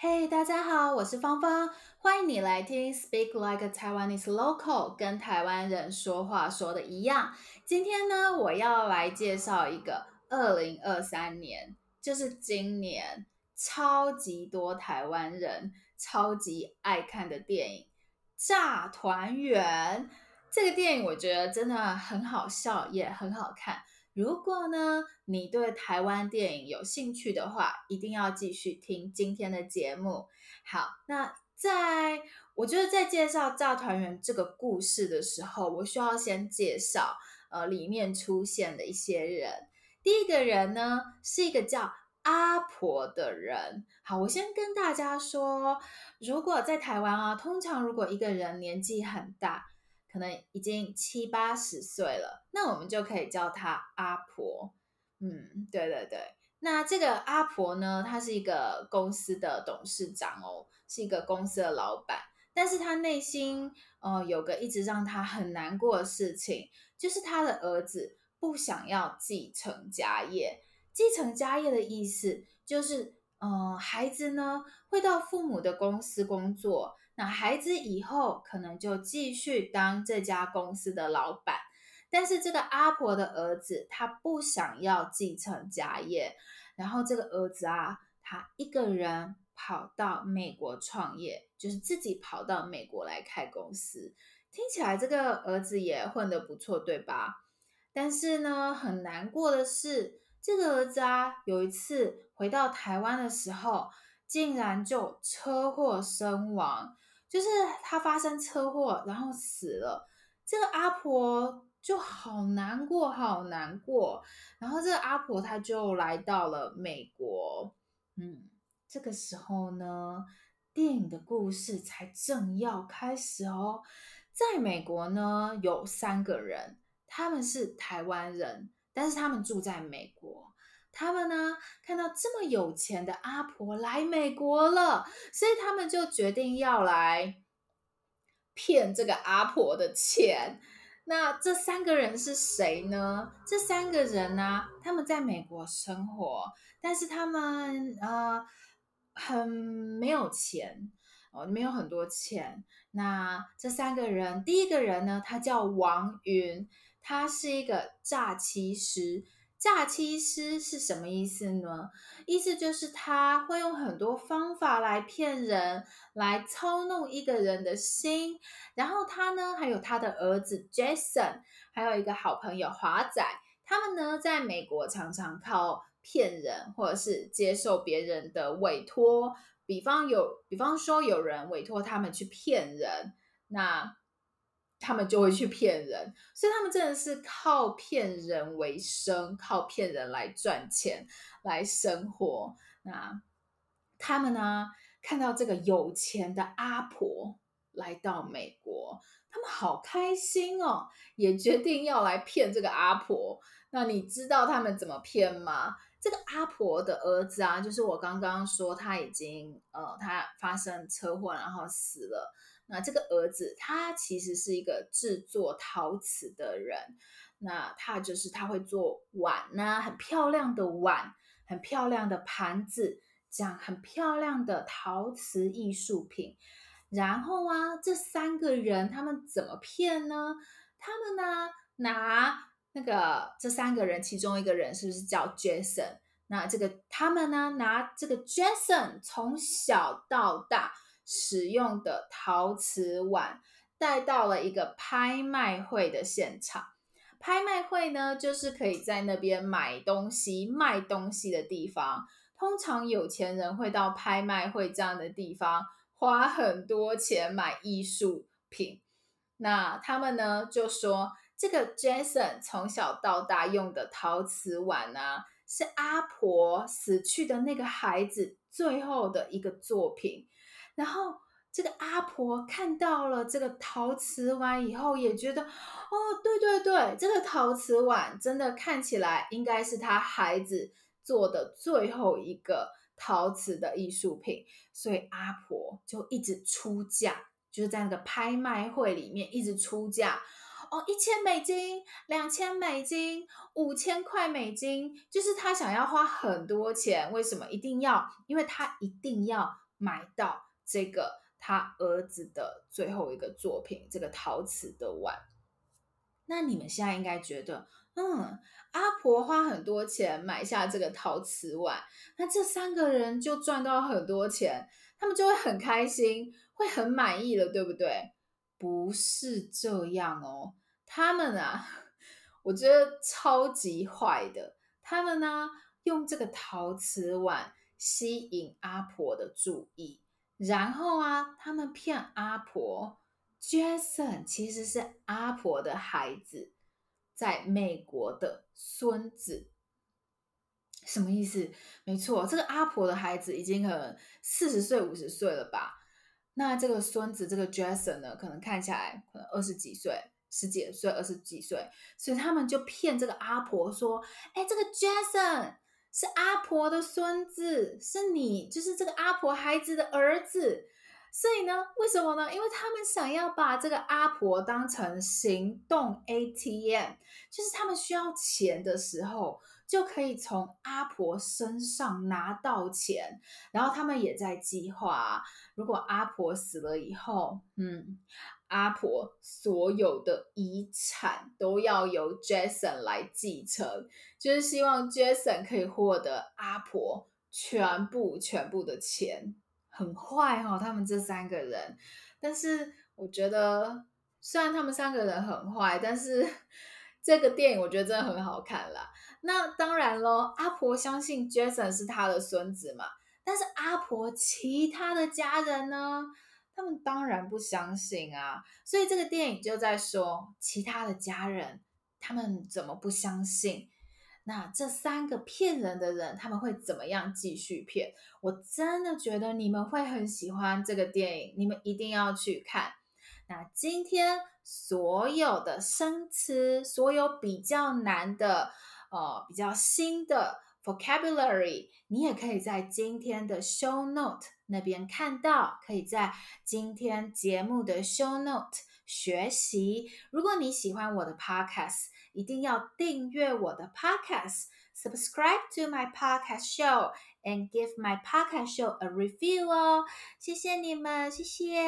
嘿大家好，我是芳芳，欢迎你来听 Speak Like a Taiwanese Local，跟台湾人说话说的一样。今天呢，我要来介绍一个二零二三年，就是今年超级多台湾人超级爱看的电影《炸团圆》。这个电影我觉得真的很好笑，也很好看。如果呢，你对台湾电影有兴趣的话，一定要继续听今天的节目。好，那在我觉得在介绍《炸团圆》这个故事的时候，我需要先介绍呃里面出现的一些人。第一个人呢，是一个叫阿婆的人。好，我先跟大家说，如果在台湾啊，通常如果一个人年纪很大，可能已经七八十岁了，那我们就可以叫她阿婆。嗯，对对对。那这个阿婆呢，她是一个公司的董事长哦，是一个公司的老板。但是她内心，呃，有个一直让她很难过的事情，就是她的儿子不想要继承家业。继承家业的意思就是，嗯、孩子呢会到父母的公司工作。那孩子以后可能就继续当这家公司的老板，但是这个阿婆的儿子他不想要继承家业，然后这个儿子啊，他一个人跑到美国创业，就是自己跑到美国来开公司。听起来这个儿子也混得不错，对吧？但是呢，很难过的是，这个儿子啊，有一次回到台湾的时候，竟然就车祸身亡。就是他发生车祸，然后死了，这个阿婆就好难过，好难过。然后这个阿婆她就来到了美国，嗯，这个时候呢，电影的故事才正要开始哦。在美国呢，有三个人，他们是台湾人，但是他们住在美国。他们呢，看到这么有钱的阿婆来美国了，所以他们就决定要来骗这个阿婆的钱。那这三个人是谁呢？这三个人呢，他们在美国生活，但是他们呃很没有钱哦，没有很多钱。那这三个人，第一个人呢，他叫王云，他是一个诈欺师。诈欺师是什么意思呢？意思就是他会用很多方法来骗人，来操弄一个人的心。然后他呢，还有他的儿子 Jason，还有一个好朋友华仔，他们呢在美国常常靠骗人，或者是接受别人的委托。比方有，比方说有人委托他们去骗人，那。他们就会去骗人，所以他们真的是靠骗人为生，靠骗人来赚钱来生活。那他们呢，看到这个有钱的阿婆来到美国，他们好开心哦，也决定要来骗这个阿婆。那你知道他们怎么骗吗？这个阿婆的儿子啊，就是我刚刚说他已经呃，他发生车祸然后死了。那这个儿子，他其实是一个制作陶瓷的人。那他就是他会做碗呢、啊，很漂亮的碗，很漂亮的盘子，这样很漂亮的陶瓷艺术品。然后啊，这三个人他们怎么骗呢？他们呢，拿那个这三个人，其中一个人是不是叫 Jason？那这个他们呢，拿这个 Jason 从小到大。使用的陶瓷碗带到了一个拍卖会的现场。拍卖会呢，就是可以在那边买东西、卖东西的地方。通常有钱人会到拍卖会这样的地方花很多钱买艺术品。那他们呢，就说这个 Jason 从小到大用的陶瓷碗啊，是阿婆死去的那个孩子最后的一个作品。然后这个阿婆看到了这个陶瓷碗以后，也觉得，哦，对对对，这个陶瓷碗真的看起来应该是他孩子做的最后一个陶瓷的艺术品，所以阿婆就一直出价，就是在那个拍卖会里面一直出价，哦，一千美金，两千美金，五千块美金，就是他想要花很多钱，为什么一定要？因为他一定要。买到这个他儿子的最后一个作品，这个陶瓷的碗。那你们现在应该觉得，嗯，阿婆花很多钱买下这个陶瓷碗，那这三个人就赚到很多钱，他们就会很开心，会很满意了，对不对？不是这样哦，他们啊，我觉得超级坏的，他们呢，用这个陶瓷碗吸引阿婆的注意，然后啊，他们骗阿婆。Jason 其实是阿婆的孩子，在美国的孙子，什么意思？没错，这个阿婆的孩子已经可能四十岁、五十岁了吧？那这个孙子，这个 Jason 呢，可能看起来可能二十几岁、十几岁、二十几岁，所以他们就骗这个阿婆说：“哎，这个 Jason 是阿婆的孙子，是你，就是这个阿婆孩子的儿子。”所以呢，为什么呢？因为他们想要把这个阿婆当成行动 ATM，就是他们需要钱的时候，就可以从阿婆身上拿到钱。然后他们也在计划，如果阿婆死了以后，嗯，阿婆所有的遗产都要由 Jason 来继承，就是希望 Jason 可以获得阿婆全部全部的钱。很坏、哦，他们这三个人，但是我觉得虽然他们三个人很坏，但是 这个电影我觉得真的很好看啦。那当然喽，阿婆相信 Jason 是他的孙子嘛，但是阿婆其他的家人呢，他们当然不相信啊。所以这个电影就在说，其他的家人他们怎么不相信？那这三个骗人的人，他们会怎么样继续骗？我真的觉得你们会很喜欢这个电影，你们一定要去看。那今天所有的生词，所有比较难的，呃，比较新的 vocabulary，你也可以在今天的 show note 那边看到，可以在今天节目的 show note 学习。如果你喜欢我的 podcast，一定要订阅我的 podcast，subscribe to my podcast show，and give my podcast show a review 哦，谢谢你们，谢谢。